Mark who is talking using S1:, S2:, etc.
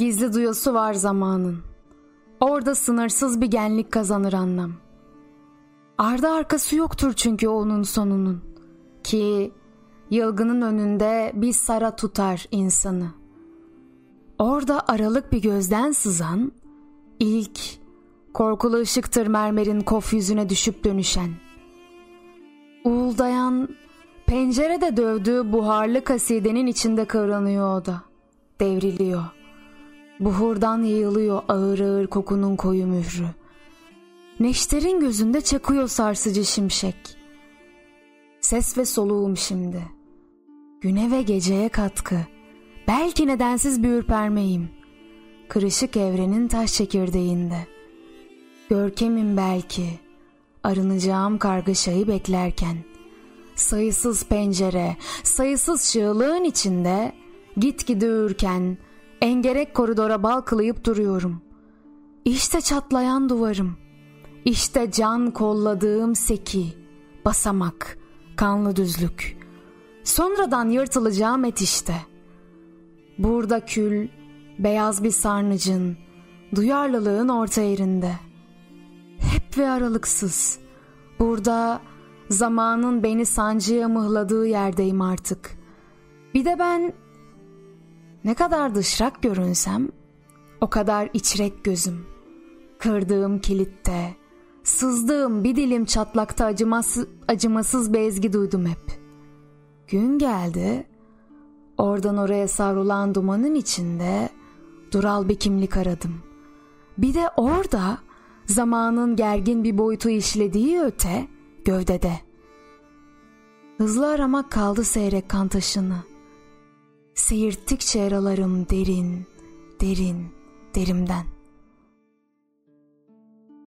S1: Gizli duyusu var zamanın. Orada sınırsız bir genlik kazanır anlam. Arda arkası yoktur çünkü onun sonunun. Ki yılgının önünde bir sara tutar insanı. Orada aralık bir gözden sızan, ilk korkulu ışıktır mermerin kof yüzüne düşüp dönüşen. Uğuldayan, pencerede dövdüğü buharlı kasidenin içinde kıvranıyor o da. Devriliyor. Buhurdan yayılıyor ağır ağır kokunun koyu mührü. Neşter'in gözünde çakıyor sarsıcı şimşek. Ses ve soluğum şimdi. Güne ve geceye katkı. Belki nedensiz bir ürpermeyim. Kırışık evrenin taş çekirdeğinde. Görkemim belki. Arınacağım kargaşayı beklerken. Sayısız pencere, sayısız çığlığın içinde gitgide ürken engerek koridora balkılayıp duruyorum. İşte çatlayan duvarım. İşte can kolladığım seki, basamak, kanlı düzlük. Sonradan yırtılacağım et işte. Burada kül, beyaz bir sarnıcın, duyarlılığın orta yerinde. Hep ve aralıksız. Burada zamanın beni sancıya mıhladığı yerdeyim artık. Bir de ben ne kadar dışrak görünsem o kadar içrek gözüm. Kırdığım kilitte, sızdığım bir dilim çatlakta acımasız, acımasız bir ezgi duydum hep. Gün geldi, oradan oraya savrulan dumanın içinde dural bir kimlik aradım. Bir de orada zamanın gergin bir boyutu işlediği öte gövdede. Hızlı aramak kaldı seyrek kan taşını. Seyirttikçe yaralarım derin, derin, derimden.''